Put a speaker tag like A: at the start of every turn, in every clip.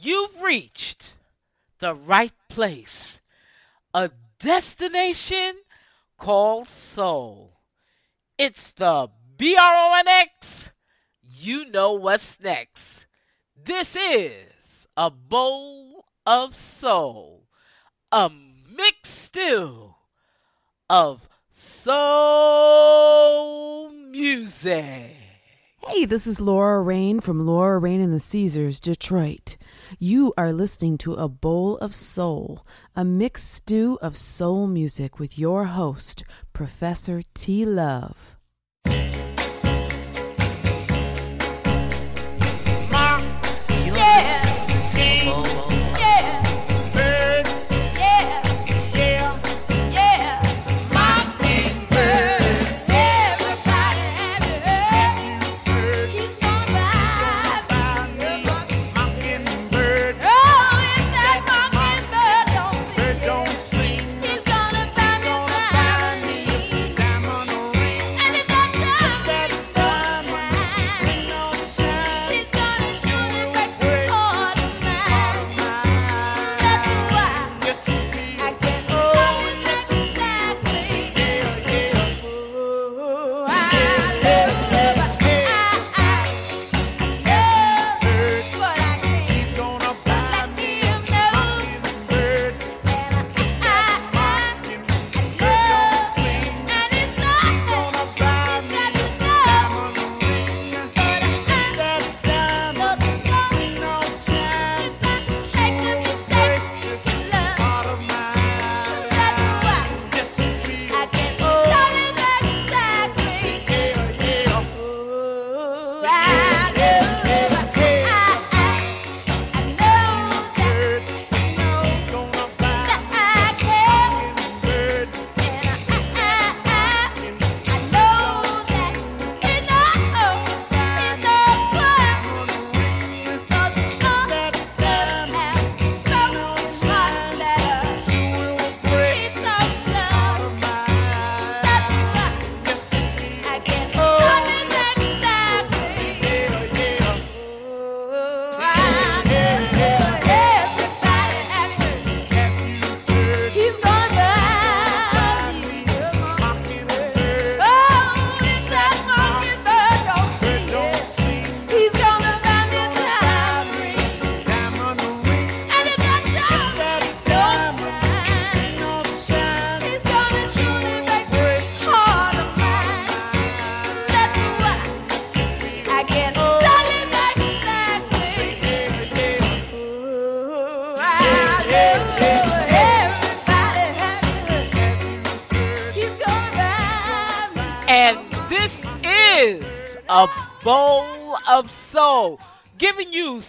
A: You've reached the right place. A destination called soul. It's the B R O N X. You know what's next. This is a bowl of soul, a mixed stew of soul music.
B: Hey, this is Laura Rain from Laura Rain and the Caesars, Detroit. You are listening to A Bowl of Soul, a mixed stew of soul music with your host, Professor T. Love.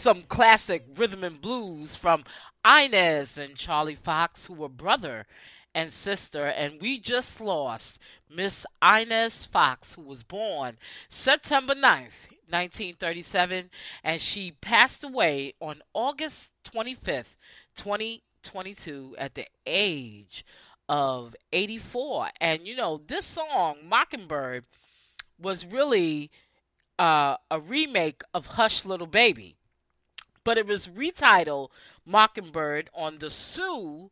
A: Some classic rhythm and blues from Inez and Charlie Foxx, who were brother and sister. And we just lost Miss Inez Foxx, who was born September 9th, 1937, and she passed away on August 25th, 2022, at the age of 84. And you know, this song, Mockingbird, was really uh, a remake of Hush Little Baby but it was retitled Mockingbird on the Sue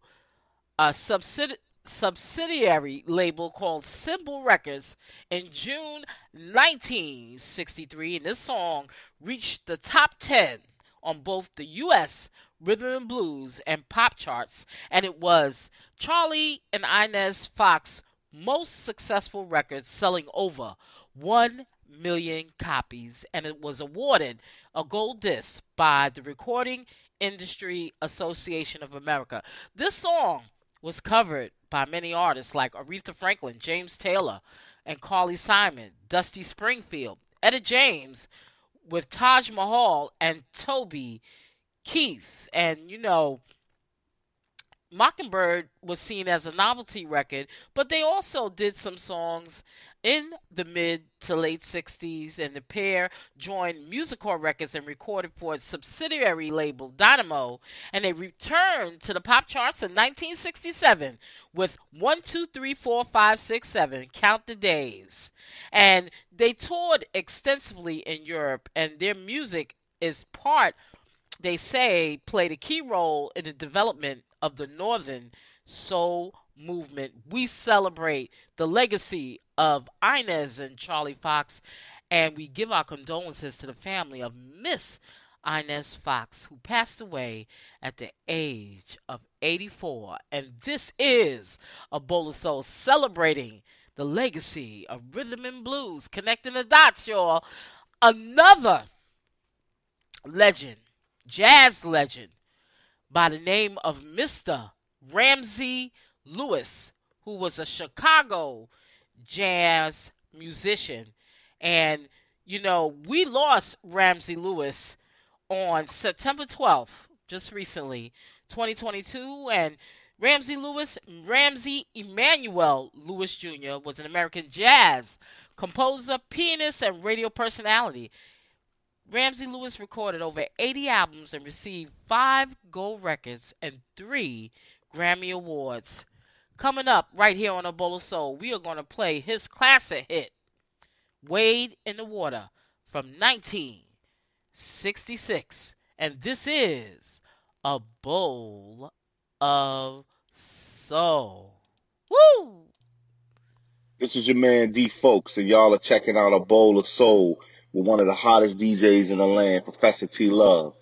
A: subsidi- subsidiary label called Symbol Records in June 1963. And this song reached the top 10 on both the U.S. rhythm and blues and pop charts, and it was Charlie and Inez Foxx' most successful record, selling over 1 million copies, and it was awarded a gold disc by the Recording Industry Association of America. This song was covered by many artists like Aretha Franklin, James Taylor, and Carly Simon, Dusty Springfield, Etta James, with Taj Mahal and Toby Keith. And, you know, Mockingbird was seen as a novelty record, but they also did some songs in the mid to late 60s, and the pair joined Musicor Records and recorded for its subsidiary label Dynamo, and they returned to the pop charts in 1967 with 1, 2, 3, 4, 5, 6, 7, Count the Days. And they toured extensively in Europe, and their music is part, they say, played a key role in the development of the Northern Soul movement. We celebrate the legacy of Inez and Charlie Foxx, and we give our condolences to the family of Miss Inez Foxx, who passed away at the age of 84. And this is a bowl of soul celebrating the legacy of rhythm and blues, connecting the dots, y'all. Another legend, jazz legend, by the name of Mr. Ramsey Lewis, who was a Chicago jazz musician. And, you know, we lost Ramsey Lewis on September 12th, just recently, 2022. And Ramsey Lewis, Ramsey Emmanuel Lewis Jr., was an American jazz composer, pianist, and radio personality. Ramsey Lewis recorded over 80 albums and received five gold records and three Grammy Awards. Coming up right here on A Bowl of Soul, we are going to play his classic hit, Wade in the Water, from 1966. And this is A Bowl of Soul. Woo!
C: This is your man D Folks, and y'all are checking out A Bowl of Soul with one of the hottest DJs in the land, Professor T Love.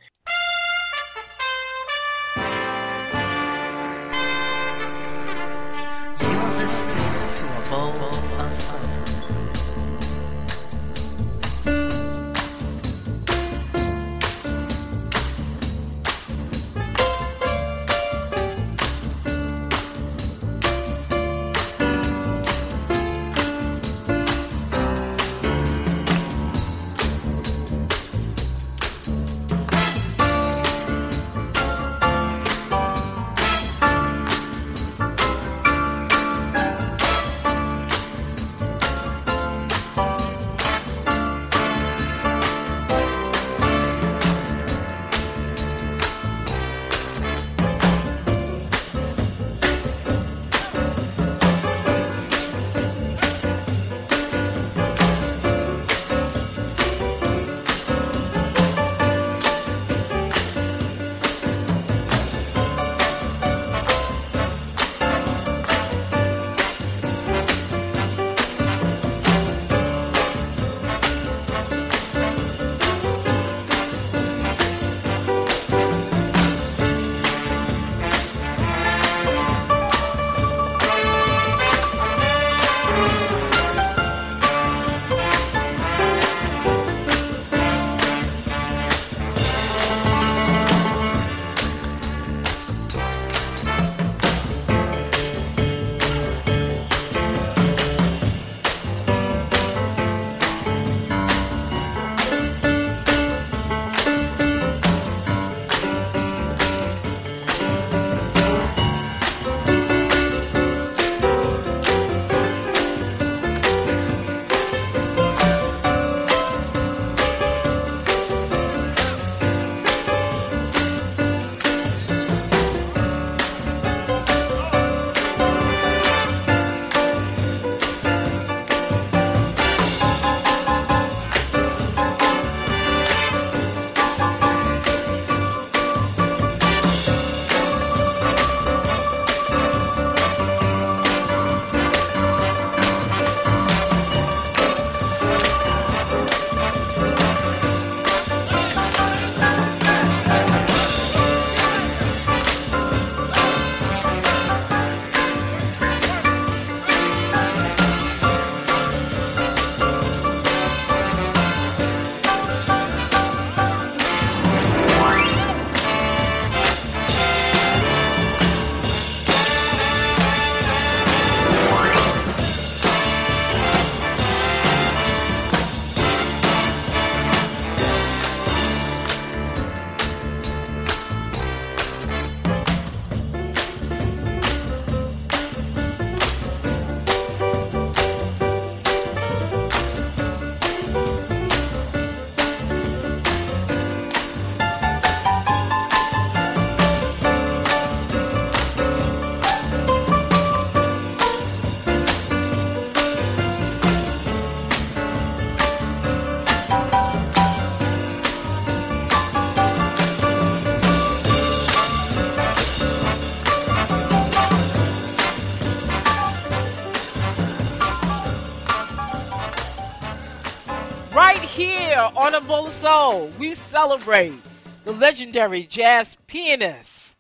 A: Bowl of soul, we celebrate the legendary jazz pianist,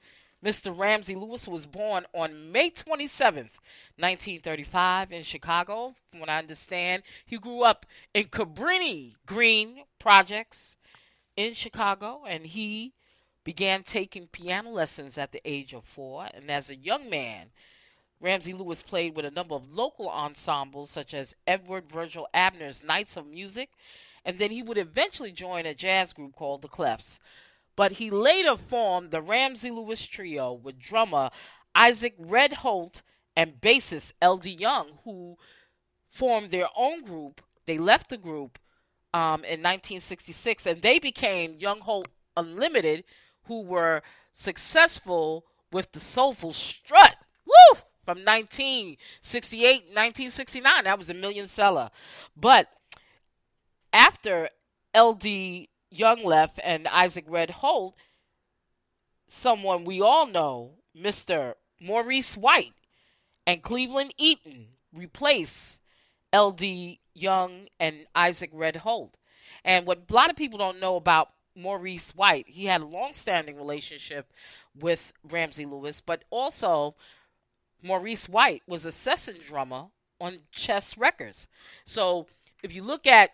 A: Mr. Ramsey Lewis, was born on May 27th, 1935, in Chicago. From what I understand, he grew up in Cabrini Green Projects in Chicago, and he began taking piano lessons at the age of four. And as a young man, Ramsey Lewis played with a number of local ensembles such as Edward Virgil Abner's Knights of Music, and then he would eventually join a jazz group called the Clefs. But he later formed the Ramsey Lewis Trio with drummer Isaac Red Holt and bassist Eldee Young, who formed their own group. They left the group um, in 1966 and they became Young Holt Unlimited, who were successful with the Soulful Strut. Woo! From 1968, 1969. That was a million seller. But after Eldee Young left and Isaac Red Holt, someone we all know, Mr. Maurice White and Cleveland Eaton replaced Eldee Young and Isaac Red Holt. And what a lot of people don't know about Maurice White, he had a long-standing relationship with Ramsey Lewis, but also Maurice White was a session drummer on Chess Records. So if you look at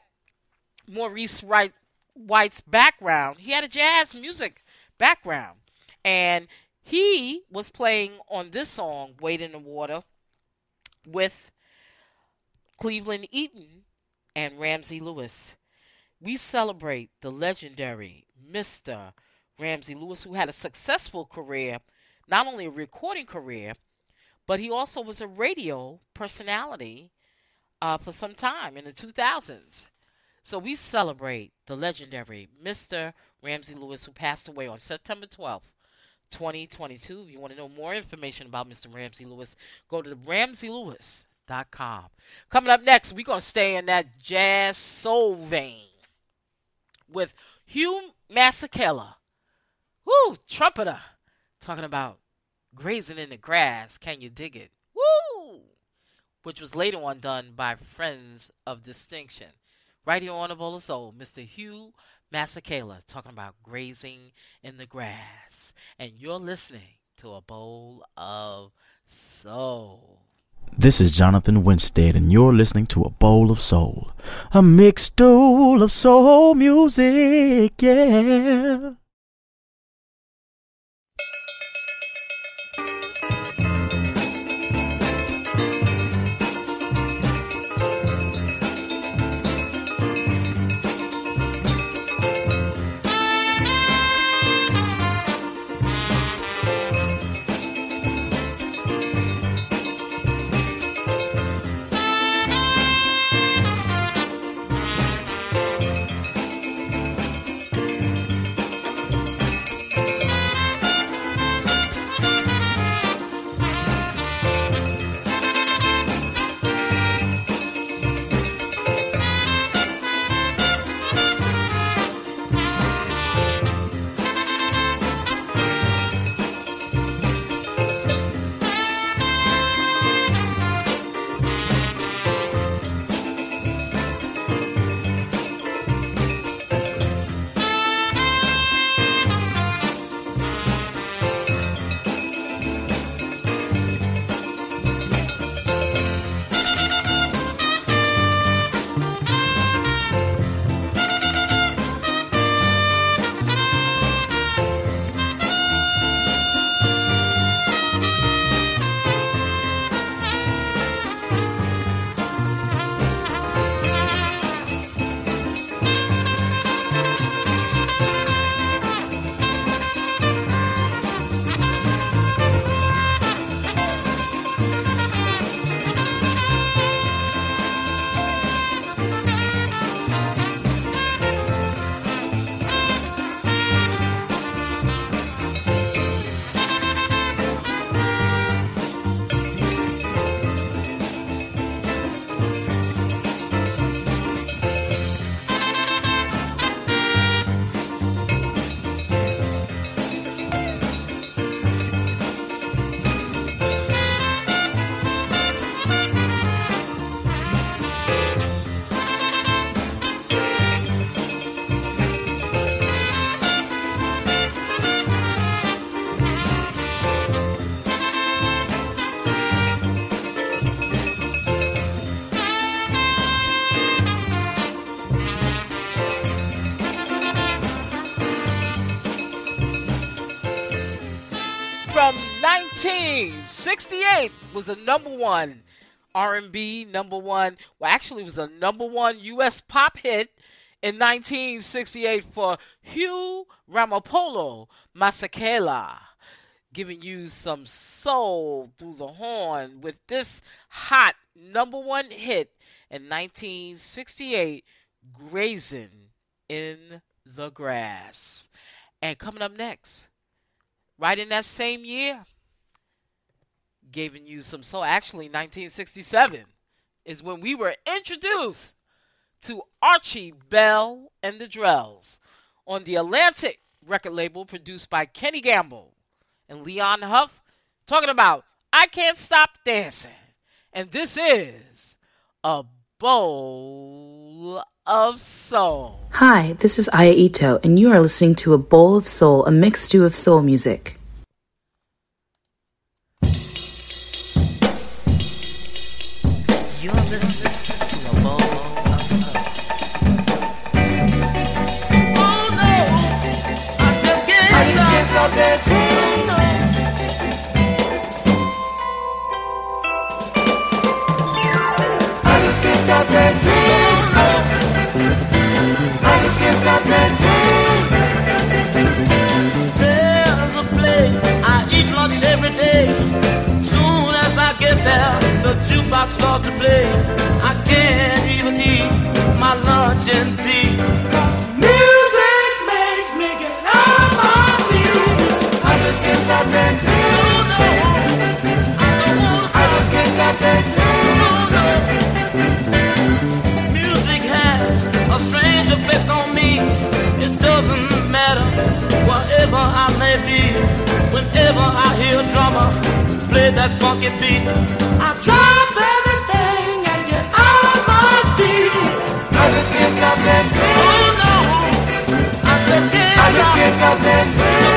A: Maurice Wright, White's background, he had a jazz music background. And he was playing on this song, Wade in the Water, with Cleveland Eaton and Ramsey Lewis. We celebrate the legendary Mr. Ramsey Lewis, who had a successful career, not only a recording career, but he also was a radio personality uh, for some time in the 2000s. So we celebrate the legendary Mr. Ramsey Lewis, who passed away on September 12th, 2022. If you want to know more information about Mr. Ramsey Lewis, go to ramseylewis.com. Coming up next, we're going to stay in that jazz soul vein with Hugh Masekela. Woo, trumpeter. Talking about grazing in the grass. Can you dig it? Woo! Which was later on done by Friends of Distinction. Right here on the Bowl of Soul, Mr. Hugh Masekela talking about grazing in the grass. And you're listening to a bowl of soul.
D: This is Jonathan Winstead, and you're listening to A Bowl of Soul. A mixed bowl of soul music, yeah.
A: 1968 was the number one R&B number one. Well, actually, was the number one U.S. pop hit in 1968 for Hugh Ramapolo Masekela, giving you some soul through the horn with this hot number one hit in 1968, Grazing in the Grass. And coming up next, right in that same year, giving you some soul. Actually, 1967 is when we were introduced to Archie Bell and the Drells on the Atlantic record label produced by Kenny Gamble and Leon Huff, talking about I Can't Stop Dancing. And this is a bowl of soul.
E: Hi, this is Aya Ito, and you are listening to A Bowl of Soul, a mixed stew of soul music.
F: The jukebox starts to play. I can't even eat my lunch in peace. Play that funky beat, I drop everything and get out of my seat. I just can't stop dancing. Oh no, I just can't. I just can't stop dancing.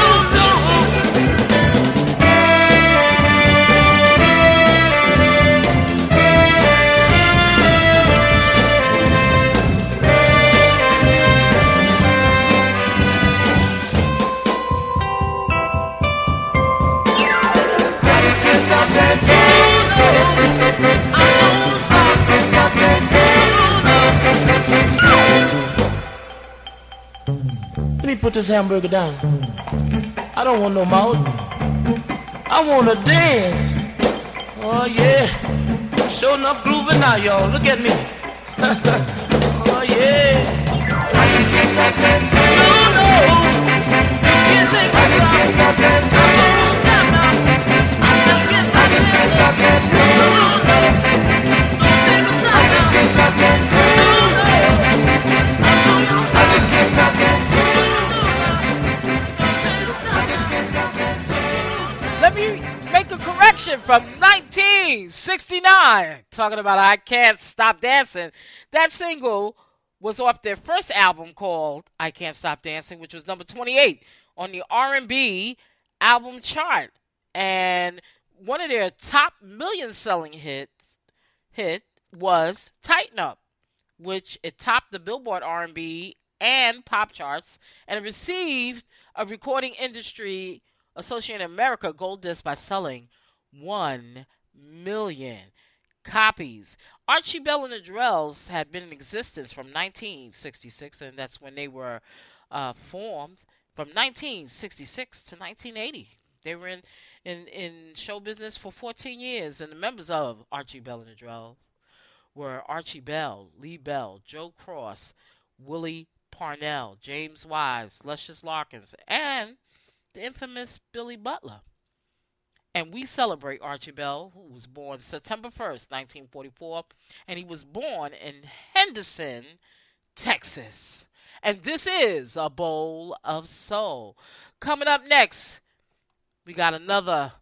F: Put this hamburger down. I don't want no mouth. I want to dance. Oh yeah, I'm sure enough grooving now, y'all. Look at me. oh yeah. I just can't stop dancing. No, no. You can't make me I just can't stop dancing. I. Just can't stop, I just can't stop dancing.
A: Correction from 1969. Talking about I Can't Stop Dancing. That single was off their first album called I Can't Stop Dancing, which was number 28 on the R&B album chart. And one of their top million selling hits hit was Tighten Up, which it topped the Billboard R&B and pop charts and received a recording industry Associated America gold disc by selling 1 million copies. Archie Bell and the Drells had been in existence from 1966, and that's when they were uh, formed. From 1966 to 1980, they were in, in, in show business for 14 years, and the members of Archie Bell and the Drells were Archie Bell, Lee Bell, Joe Cross, Willie Parnell, James Wise, Lucious Larkins, and the infamous Billy Butler. And we celebrate Archie Bell, who was born September 1st, 1944, and he was born in Henderson, Texas. And this is a bowl of soul. Coming up next, we got another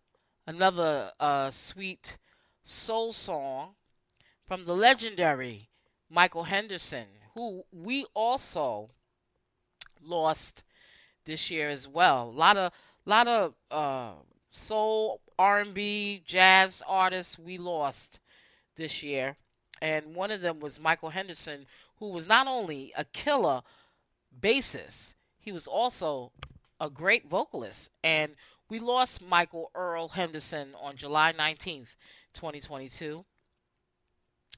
A: another uh, sweet soul song from the legendary Michael Henderson, who we also lost this year as well. A lot of lot of uh, soul, R&B, jazz artists we lost this year, and one of them was Michael Henderson, who was not only a killer bassist, he was also a great vocalist. And we lost Michael Earl Henderson on July 19th, 2022.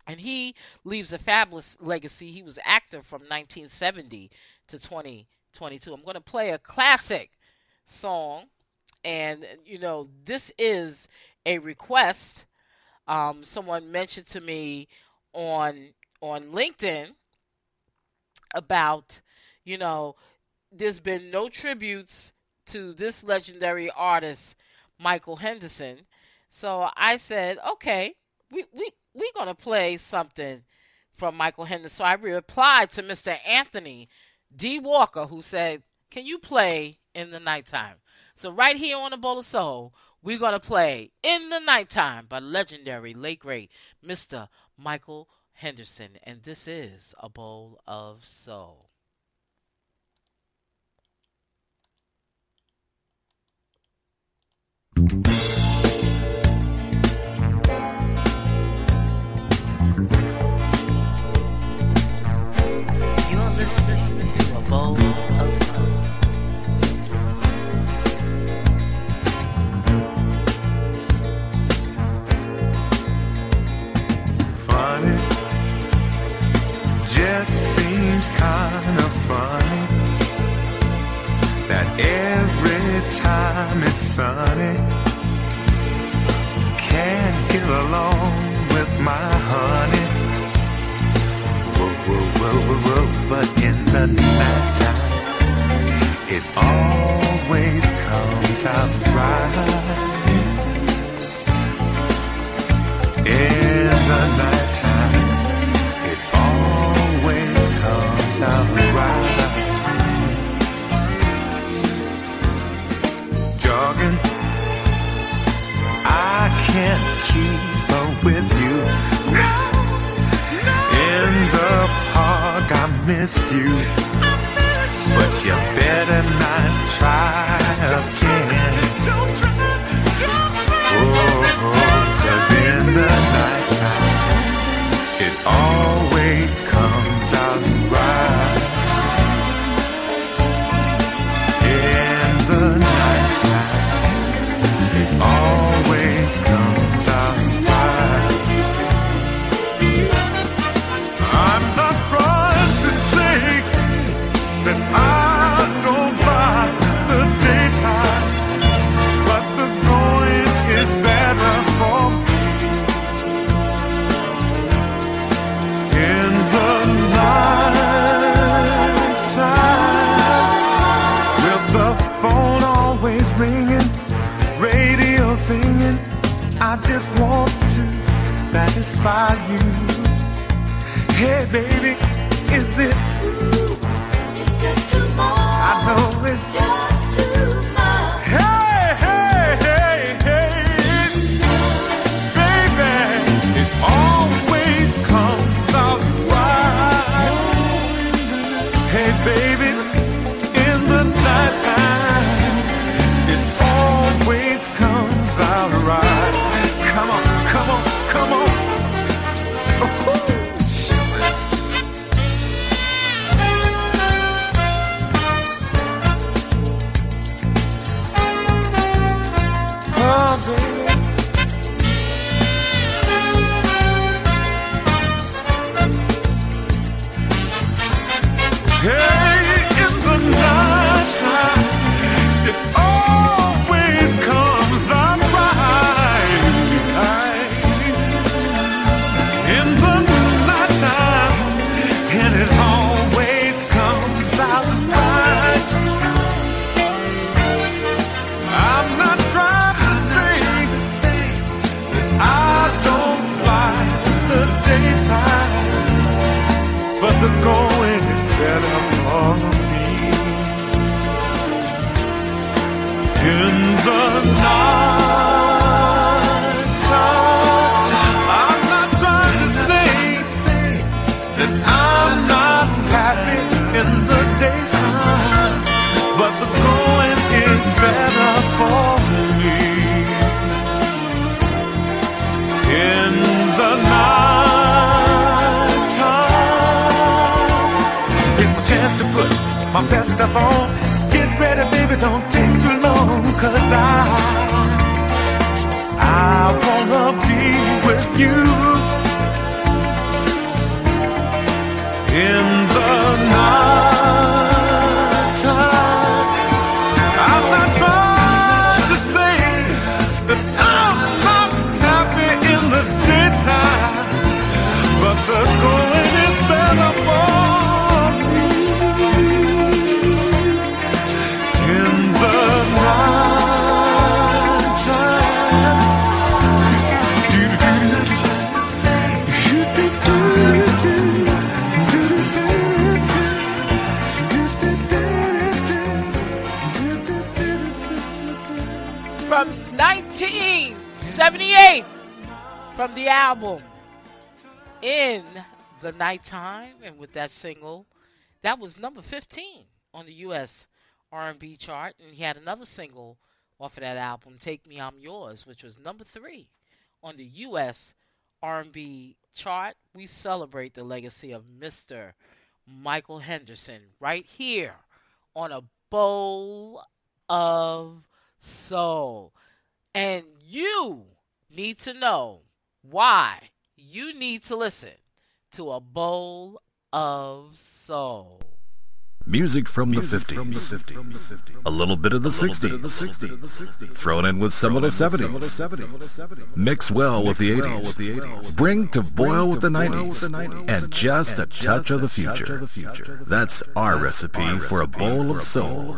A: And he leaves a fabulous legacy. He was active from 1970 to 2022. I'm going to play a classic song. And, you know, this is a request. Um, someone mentioned to me on on LinkedIn about, you know, there's been no tributes to this legendary artist, Michael Henderson. So I said, okay, we we we're gonna play something from Michael Henderson. So I replied to Mr. Anthony D. Walker, who said, "Can you play in the nighttime?" So right here on the Bowl of Soul, we're gonna play "In the Nighttime" by legendary late great Mr. Michael Henderson, and this is a bowl of soul. You're listening to a bowl of soul.
G: Kind of funny that every time it's sunny, can't get along with my honey. Whoa, whoa, whoa, whoa, whoa, but in the nighttime, it always comes out right. In the nighttime, can't keep up with you. In the park, I missed you. But you better not try again. Oh, cause in the nighttime, it always comes I just want to satisfy you. Hey, baby, is it
H: It's just too much.
G: I know it.
H: Just
G: the night time. It's my chance to put my best stuff on. Get ready, baby, don't take too long, cause I,
A: I wanna be with you. In the night album In the Nighttime and with that single that was number 15 on the US R&B chart and he had another single off of that album Take Me I'm Yours which was number 3 on the US R&B chart we celebrate the legacy of Mr. Michael Henderson right here on a bowl of soul. And you need to know why you need to listen to a bowl of soul.
B: Music from the 50s. A little bit of the 60s. Thrown in with some of the 70s. Mix well with the 80s. Bring to boil with the 90s. And just a touch of the future. That's our recipe for a bowl of soul.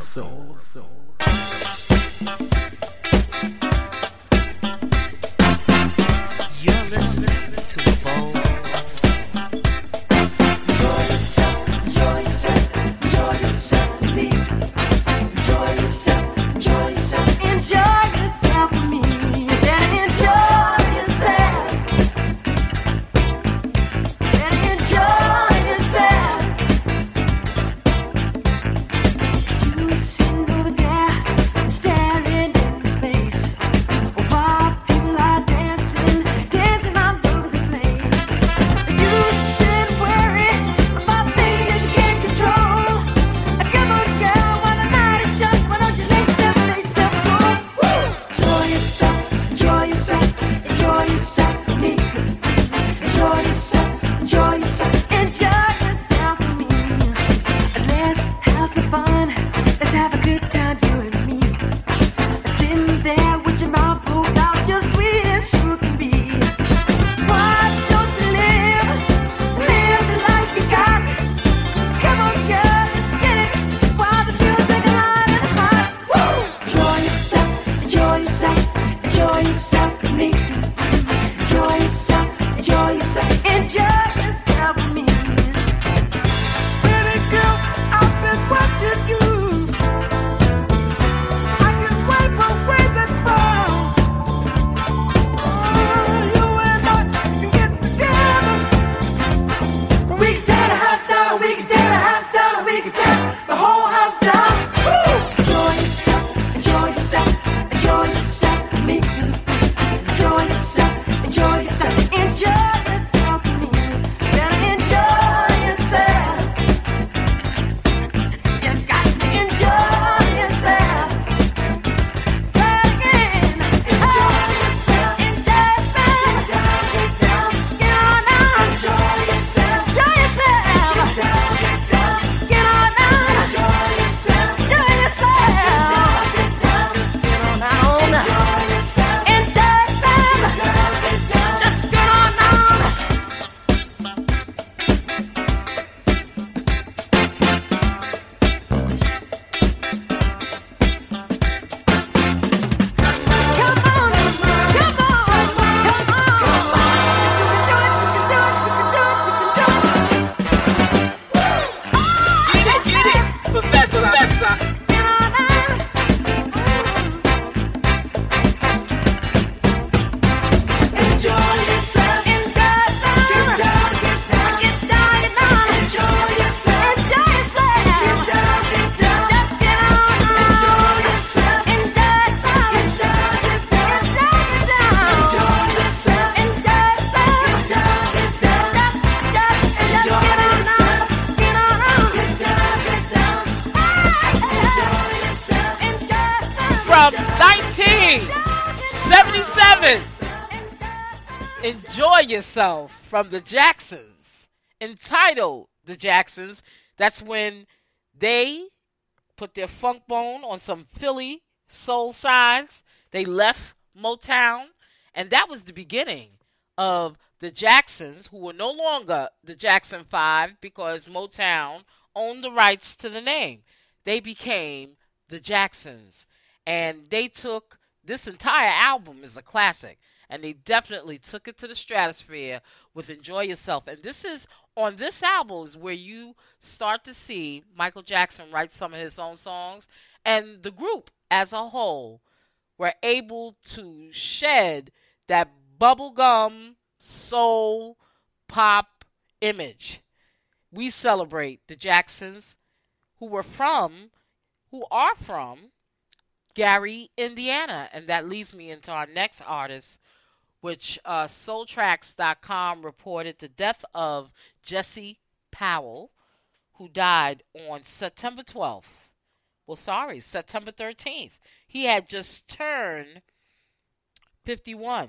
H: Yourself
A: from the Jacksons. Entitled The Jacksons. That's when they put their funk bone on some Philly soul sides. They left Motown, and that was the beginning of the Jacksons, who were no longer the Jackson Five because Motown owned the rights to the name. They became the Jacksons, and they took this entire album is a classic, and they definitely took it to the stratosphere with "Enjoy Yourself." And this is on this album is where you start to see Michael Jackson write some of his own songs, and the group as a whole
I: were able to shed that bubblegum soul pop image. We celebrate the Jacksons who were from, who are from Gary, Indiana. And that leads me into our next artist, which uh, Soultracks.com reported the death of Jesse Powell, who died on September 12th. Well, sorry, September 13th. He had just turned 51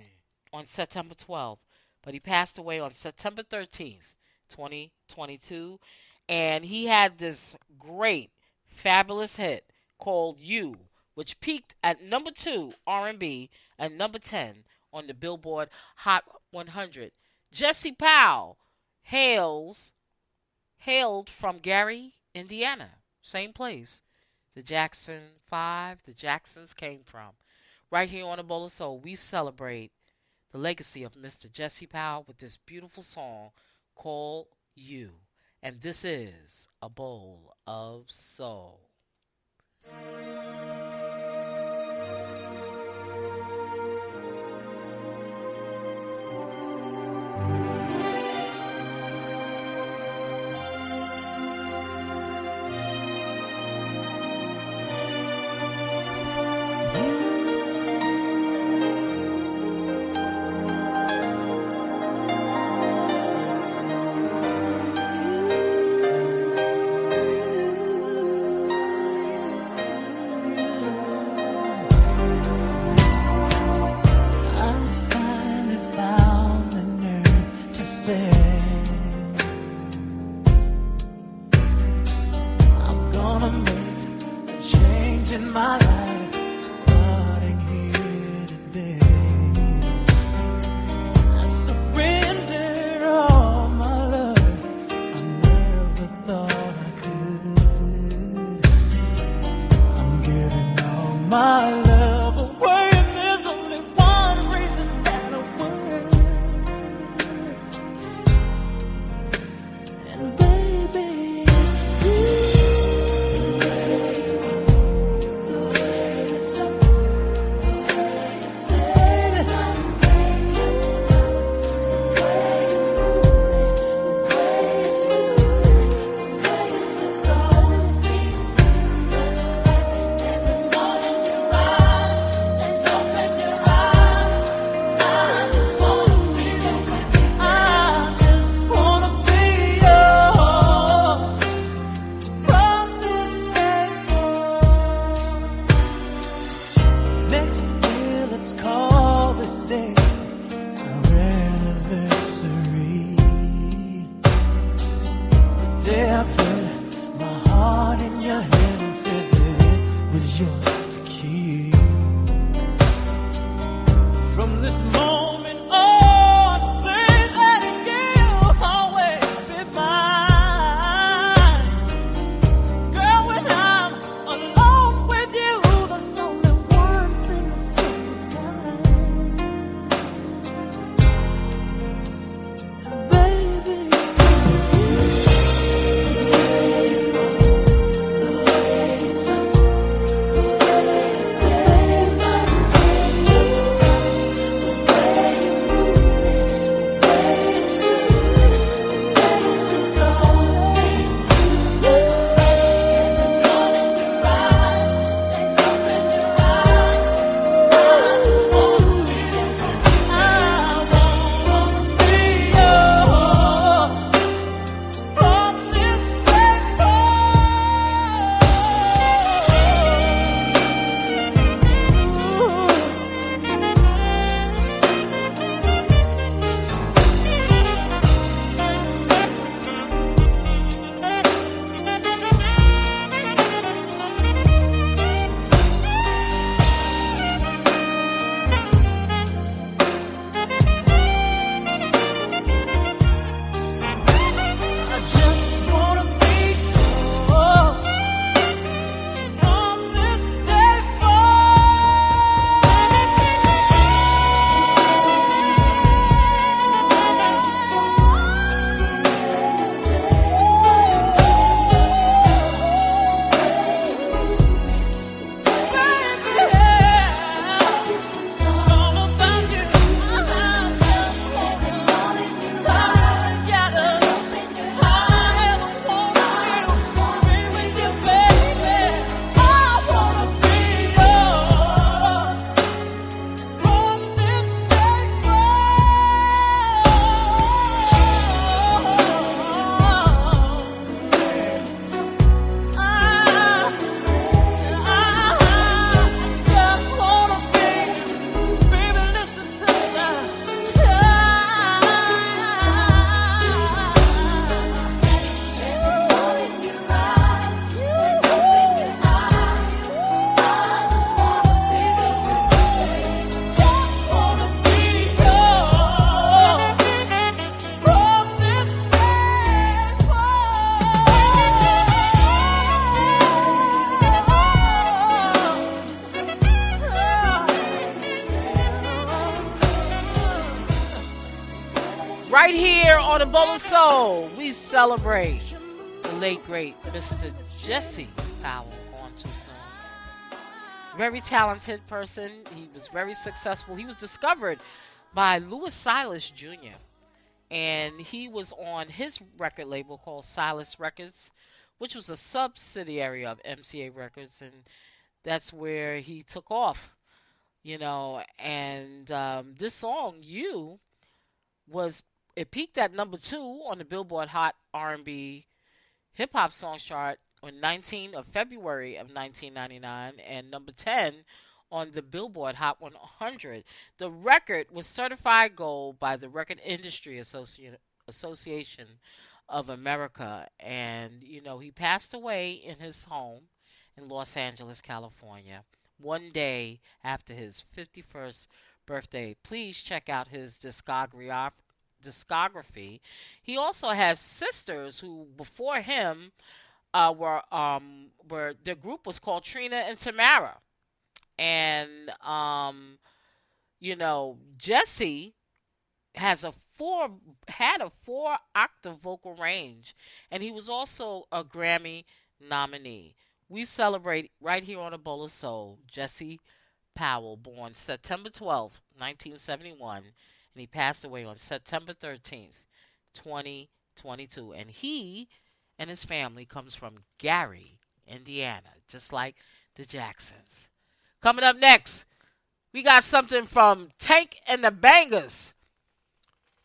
I: on September 12th, but he passed away on September 13th, 2022. And he had this great, fabulous hit called You, which peaked at number two R&B and number 10 on the Billboard Hot 100. Jesse Powell hails hailed from Gary, Indiana, same place the Jackson 5, the Jacksons came from. Right here on a Bowl of Soul, we celebrate the legacy of Mr. Jesse Powell with this beautiful song called You. And this is a Bowl of Soul.
A: Right here on the Bowl of Soul, we celebrate the late great Mr. Jesse Powell on too soon. Very talented person. He was very successful. He was discovered by Louis Silas Jr. And he was on his record label called Silas Records, which was a subsidiary of MCA Records, and that's where he took off. You know, and um, this song, "You," was it peaked at number two on the Billboard Hot R&B Hip Hop Songs chart on 19 of February of 1999, and number 10 on the Billboard Hot 100. The record was certified gold by the Record Industry Associ- Association of America, and you know he passed away in his home in Los Angeles, California, one day after his 51st birthday. Please check out his discography. Discography. He also has sisters who, before him, uh, were um, were their group was called Trina and Tamara, and um, you know Jesse has a four had a four octave vocal range, and he was also a Grammy nominee. We celebrate right here on a Bowl of Soul Jesse Powell, born September 12th, 1971, and he passed away on September 13th, 2022. And he and his family comes from Gary, Indiana, just like the Jacksons. Coming up next, we got something from Tank and the Bangas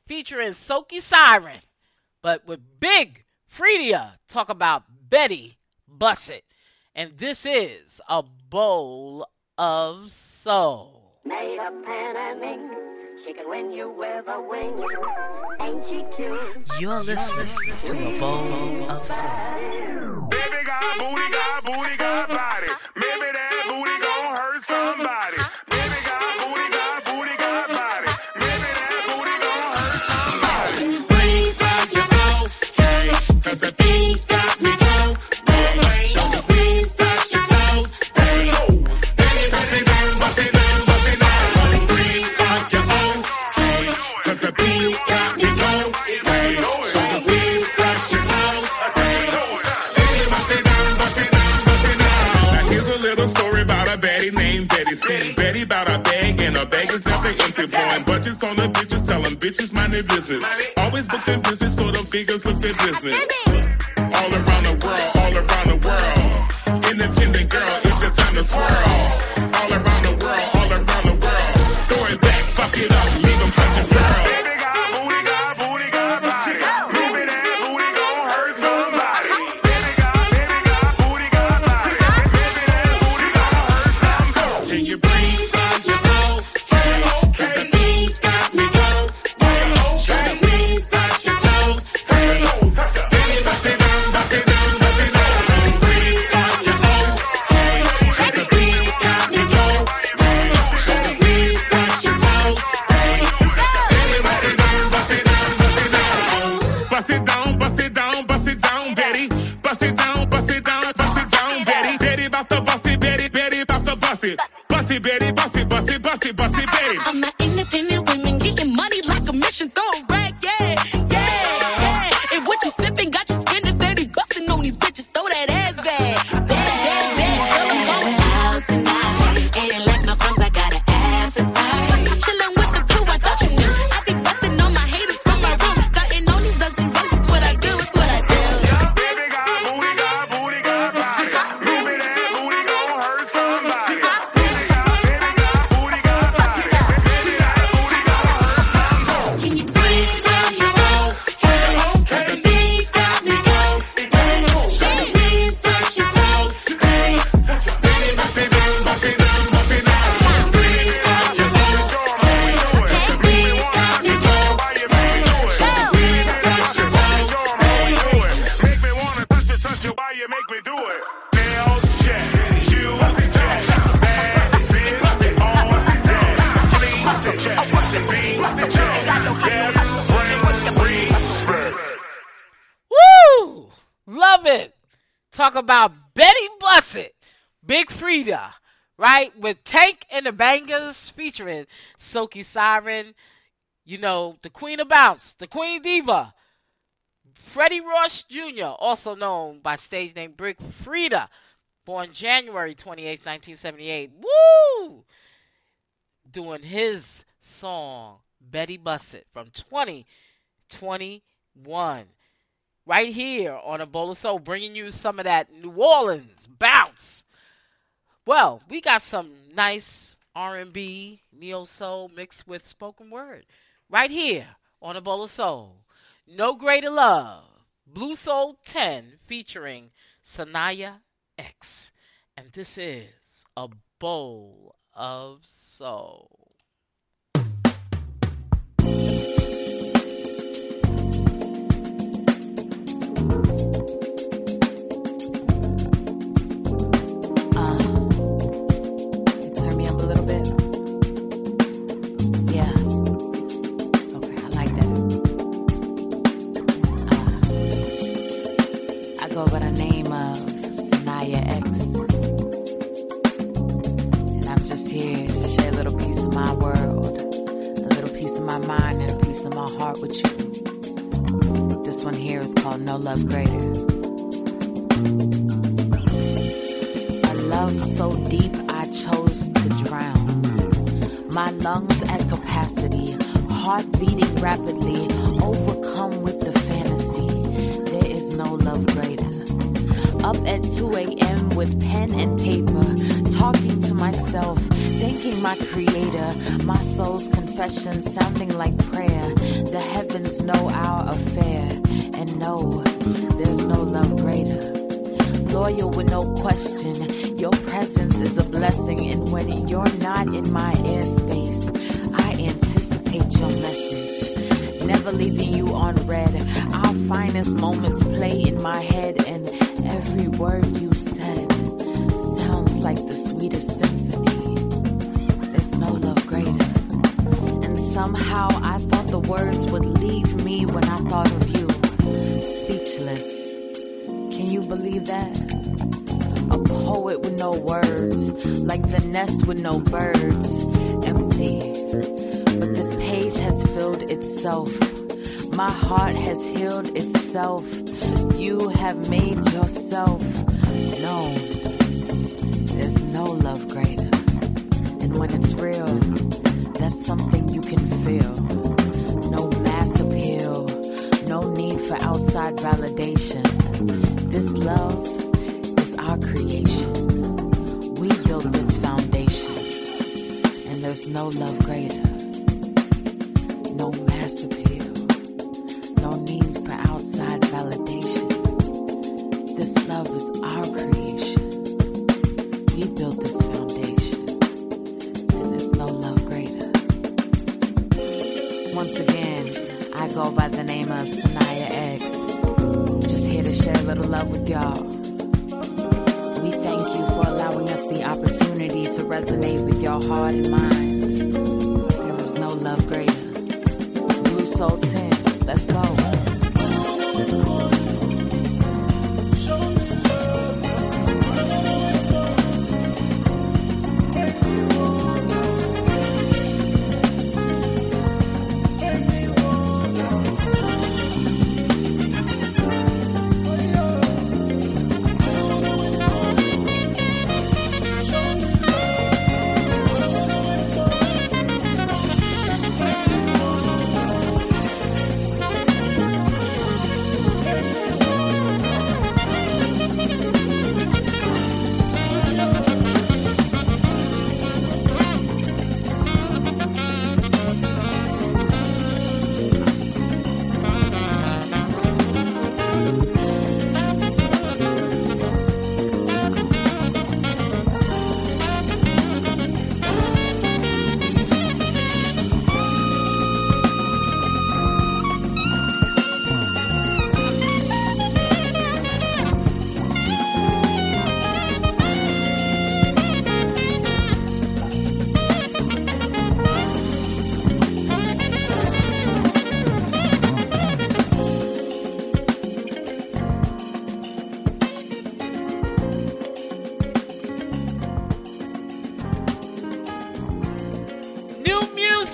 A: featuring Soaky Siren, but with Big Freedia talk about Betty Bussit. And this is a bowl of soul.
J: Made of pan and ink, she can win you with a wing. Ain't she cute?
K: You're listening to a bowl of soul.
G: Baby got booty, got booty, got body. Maybe that booty gon' hurt somebody. Business. Always book their business so them figures look their business.
A: Bangas featuring Soaky Siren.
K: You know, the Queen of Bounce, the Queen Diva, Freddie Ross Jr., also known by stage name Big Freedia, born January 28, 1978. Woo! Doing his song, Betty Bussit, from 2021. Right here on A Bowl of Soul, bringing you some of that New Orleans bounce. Well, we got some nice R&B, neo soul mixed with spoken word. Right here on A Bowl of Soul. No Greater Love, Blue Soul 10 featuring Saniyah X. And this is A Bowl of Soul.
A: This love is our creation. We built this foundation, and there's no love greater. No mass appeal, no need for outside validation. This love is our creation. Love with y'all. We thank you for allowing us the opportunity to resonate with your heart and mind. There is no love greater. Blue Soul 10, let's go.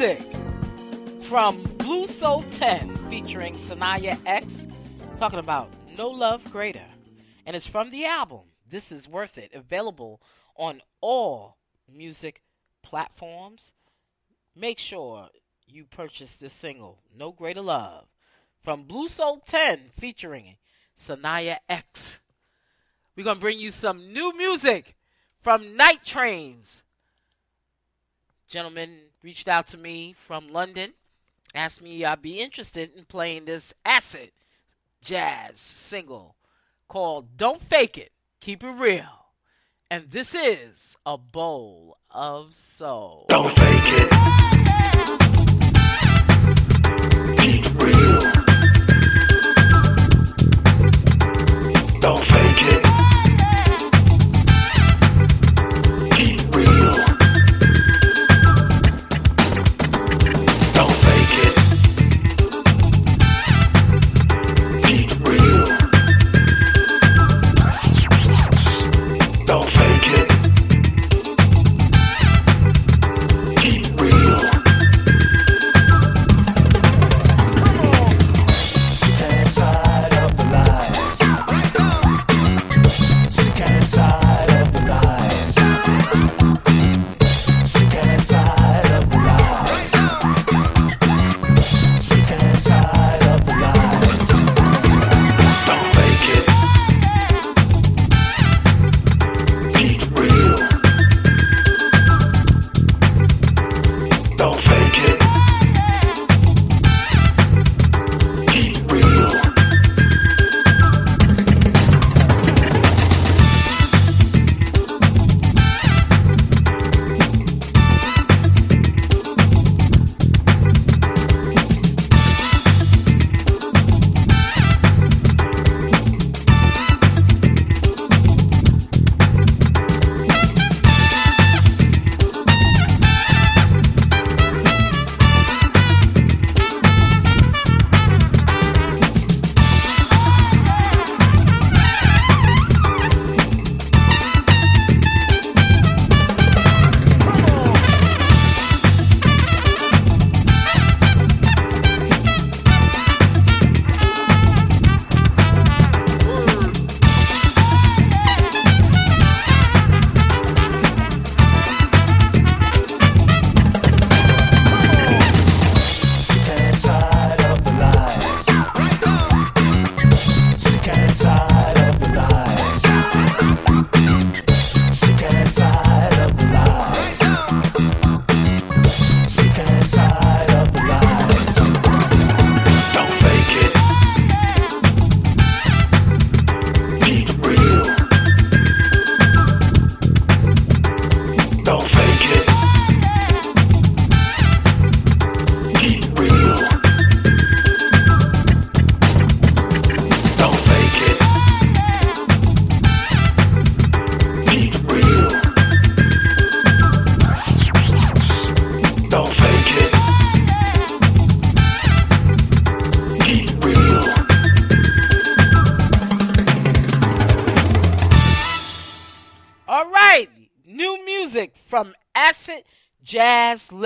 K: Music
A: from Blue Soul 10 featuring Saniyah X, talking about No Love Greater. And it's from the album This Is Worth It, available on all music platforms. Make sure you purchase this single, No Greater Love, from Blue Soul 10 featuring Saniyah X. We're going to bring you some new music from Night Trains. Gentleman reached out to me from London, asked me I'd be interested in playing this acid jazz single called Don't Fake It, Keep It Real. And this is a bowl of soul.
L: Don't fake it.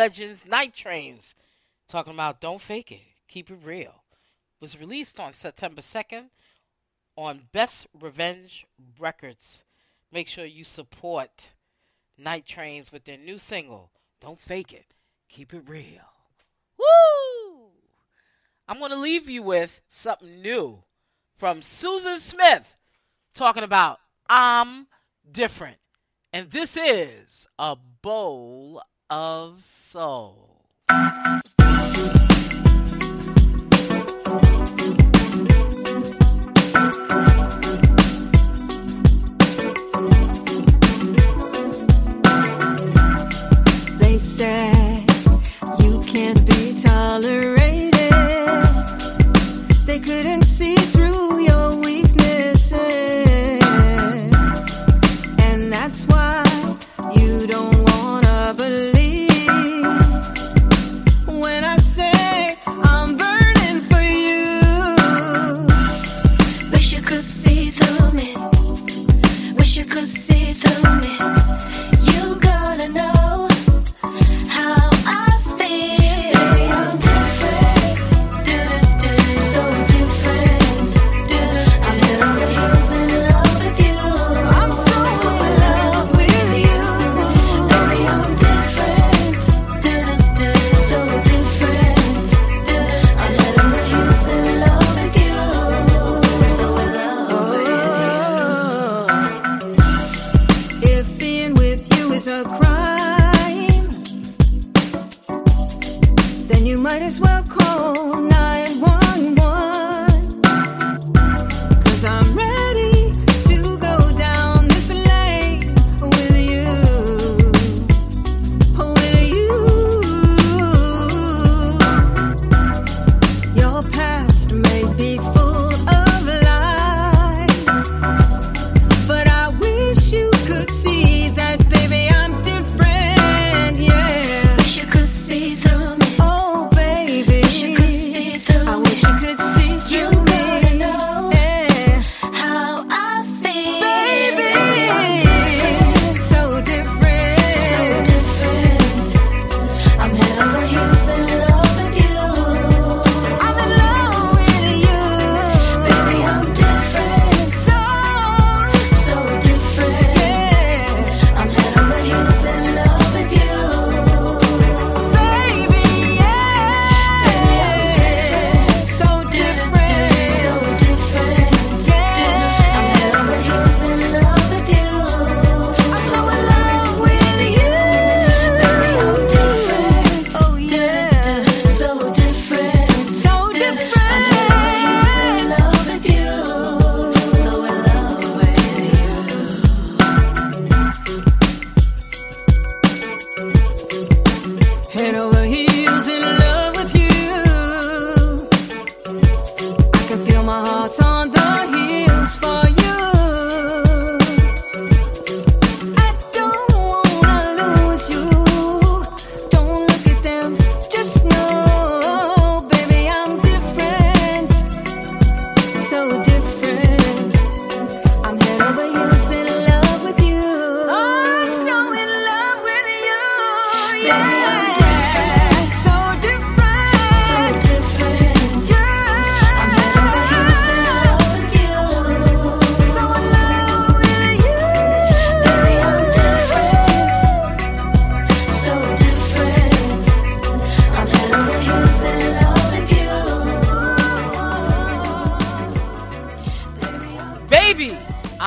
A: Legends Night Trains. Talking about Don't Fake It, Keep It Real. Was released on September 2nd on Best Revenge Records. Make sure you support Night Trains with their new single, Don't Fake It, Keep It Real. Woo! I'm going to leave you with something new from Susan Smith talking about I'm different. And this is a bowl of soul.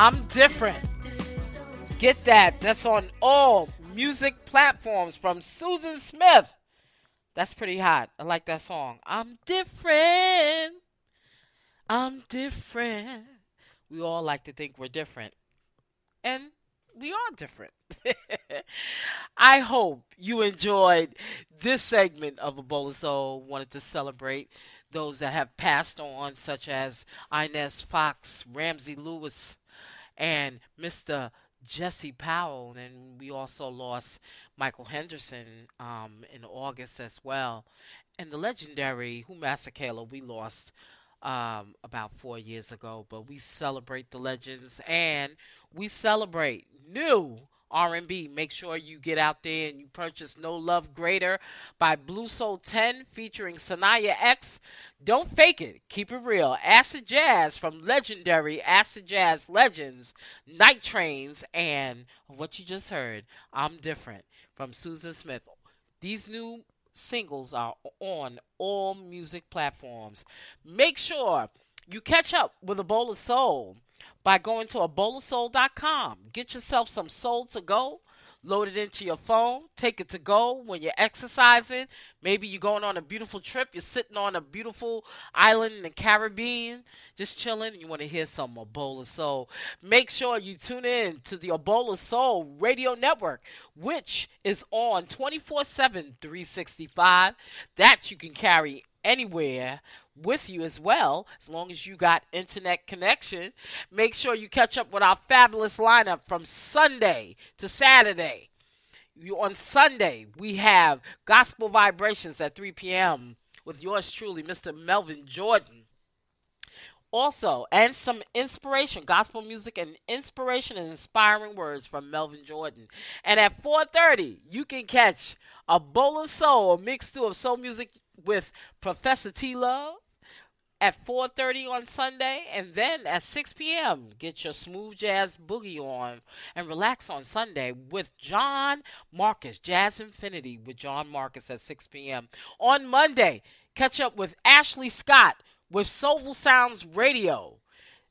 H: I'm
L: different.
A: Get that. That's on all music platforms from Susan Smith. That's pretty hot. I like that song. I'm different. I'm different. We all like to think we're different. And we are different. I hope you enjoyed this segment of A Bowl of Soul. Wanted to celebrate those that have passed on, such as Inez Foxx, Ramsey Lewis, and Mr. Jesse Powell. And we also lost Michael Henderson um, in August as well. And the legendary Hugh Masekela we lost um, about four years ago. But we celebrate the legends and we celebrate new R&B. Make sure you get out there and you purchase No Love Greater by Blue Soul 10 featuring Saniyah X. Don't fake it. Keep it real. Acid Jazz from legendary Acid Jazz legends, Night Trains, and what you just heard, I'm Different from Susan Smith. These new singles are on all music platforms. Make sure you catch up with a bowl of soul by going to a bowlofsoul.com. Get yourself some soul to go. Load it into your phone. Take it to go when you're exercising. Maybe you're going on a beautiful trip. You're sitting on a beautiful island in the Caribbean, just chilling. You want to hear some A Bowl of Soul. Make sure you tune in to the A Bowl of Soul Radio Network, which is on 24 7, 365. That you can carry anywhere with you as well, as long as you got internet connection. Make sure you catch up with our fabulous lineup from Sunday to Saturday. You, on Sunday, we have Gospel Vibrations at 3 p.m. with yours truly, Mr. Melvin Jordan. Also, and some inspiration, gospel music and inspiration and inspiring words from Melvin Jordan. And at 4:30, you can catch a bowl of soul, a stew of soul music with Professor T Love at 4:30 on Sunday, and then at 6 p.m. get your smooth jazz boogie on and relax on Sunday with John Marcus, Jazz Infinity with John Marcus at 6 p.m. On Monday, catch up with Ashley Scott with Soulful Sounds Radio.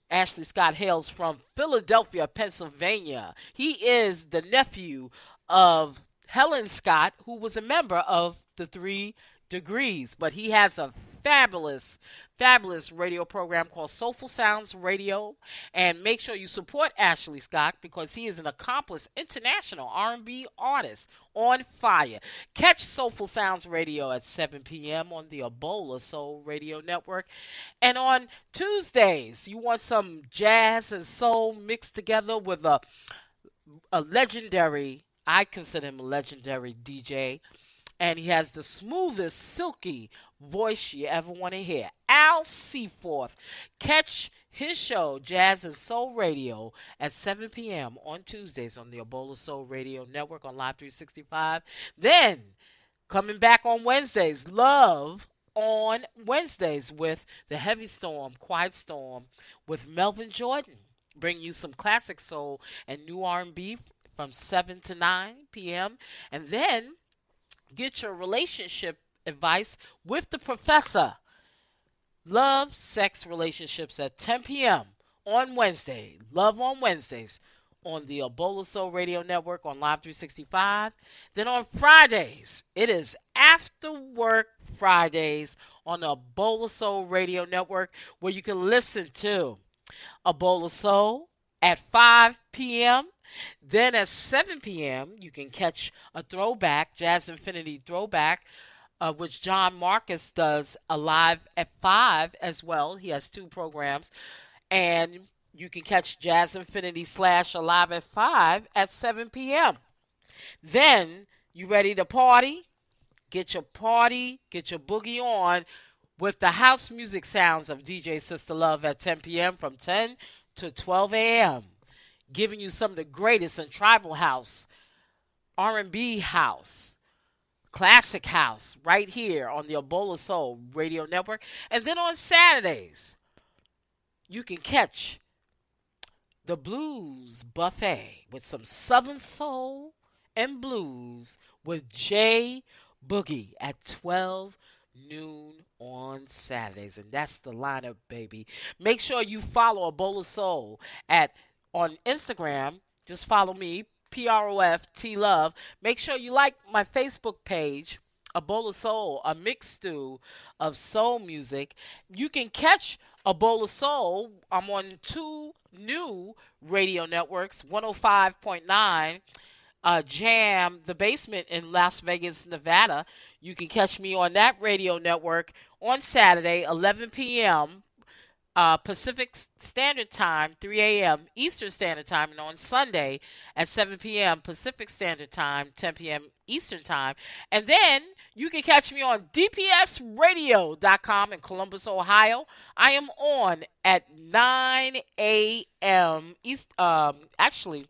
A: Ashley Scott hails from Philadelphia, Pennsylvania. He is the nephew of Helen Scott, who was a member of the Three degrees, but he has a fabulous, fabulous radio program called Soulful Sounds Radio. And make sure you support Ashley Scott because he is an accomplished international R&B artist on fire. Catch Soulful Sounds Radio at 7 p.m. on the A Bowl of Soul Radio Network. And on Tuesdays, you want some jazz and soul mixed together with a a legendary, I consider him a legendary DJ, and he has the smoothest, silky voice you ever want to hear. Al Seaforth. Catch his show, Jazz and Soul Radio, at 7 p.m. on Tuesdays on the A Bowl of Soul Radio Network on Live 365. Then, coming back on Wednesdays, Love on Wednesdays with the Heavy Storm, Quiet Storm with Melvin Jordan bring you some classic soul and new R&B from 7 to 9 p.m. and then get your relationship advice with the professor. Love, sex, relationships at 10 p.m. on Wednesday. Love on Wednesdays on the A Bowl of Soul Radio Network on Live 365. Then on Fridays, it is After Work Fridays on the A Bowl of Soul Radio Network where you can listen to a bowl soul at 5 p.m. Then at 7 p.m., you can catch a throwback, Jazz Infinity throwback, uh, which John Marcus does alive at 5 as well. He has two programs. And you can catch Jazz Infinity slash alive at 5 at 7 p.m. Then you ready to party? Get your party, get your boogie on with the house music sounds of DJ Sister Love at 10 p.m. from 10 to 12 a.m. Giving you some of the greatest in tribal house, R&B house, classic house right here on the A Bowl of Soul Radio Network. And then on Saturdays, you can catch the Blues Buffet with some Southern Soul and Blues with Jay Boogie at 12 noon on Saturdays. And that's the lineup, baby. Make sure you follow A Bowl of Soul at on Instagram. Just follow me, P R O F T Love. Make sure you like my Facebook page, A Bowl of Soul, a mixed stew of soul music. You can catch A Bowl of Soul. I'm on two new radio networks, 105.9 uh, Jam, the basement in Las Vegas, Nevada. You can catch me on that radio network on Saturday, 11 p.m. Uh, Pacific Standard Time, 3 a.m. Eastern Standard Time, and on Sunday at 7 p.m. Pacific Standard Time, 10 p.m. Eastern Time. And then you can catch me on DPSradio.com in Columbus, Ohio. I am on at 9 a.m. East. Um, actually,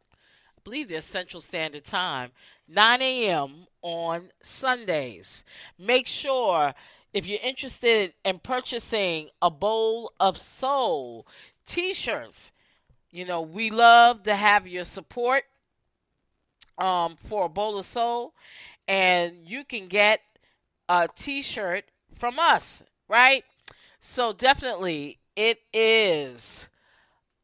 A: I believe there's Central Standard Time, 9 a.m. on Sundays. Make sure if you're interested in purchasing a bowl of soul t-shirts, you know, we love to have your support um, for a bowl of soul, and you can get a t-shirt from us, right? So definitely, it is.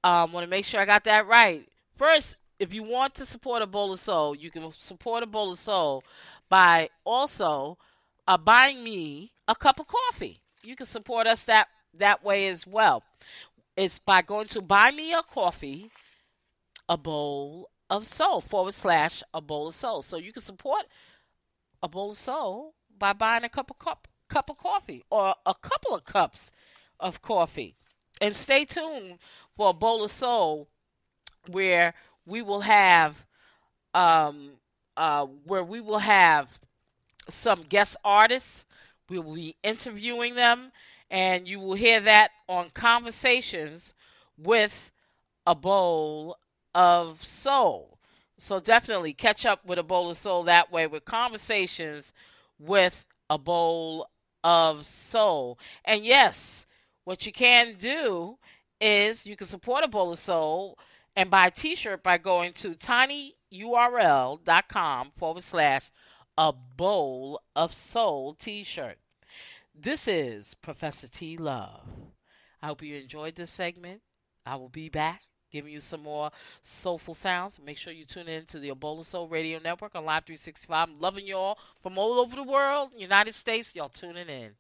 A: Um, want to make sure I got that right. First, if you want to support a bowl of soul, you can support a bowl of soul by also uh, buying me a cup of coffee. You can support us that that way as well. It's by going to buy me a coffee, a bowl of soul forward slash a bowl of soul. So you can support a bowl of soul by buying a cup of cup cup of coffee or a couple of cups of coffee. And stay tuned for a bowl of soul where we will have um uh where we will have some guest artists. We will be interviewing them and you will hear that on conversations with a bowl of soul. So definitely catch up with a bowl of soul that way with conversations with a bowl of soul. And yes, what you can do is you can support a bowl of soul and buy a t-shirt by going to tinyurl.com forward slash a bowl of soul t-shirt. This is Professor T Love. I hope you enjoyed this segment. I will be back giving you some more soulful sounds. Make sure you tune in to the A Bowl of Soul Radio Network on Live 365. I'm loving y'all from all over the world, United States. Y'all tuning in.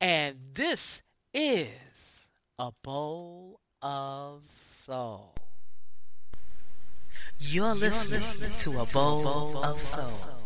A: And this is a bowl of soul.
K: You're listening to a bowl of soul.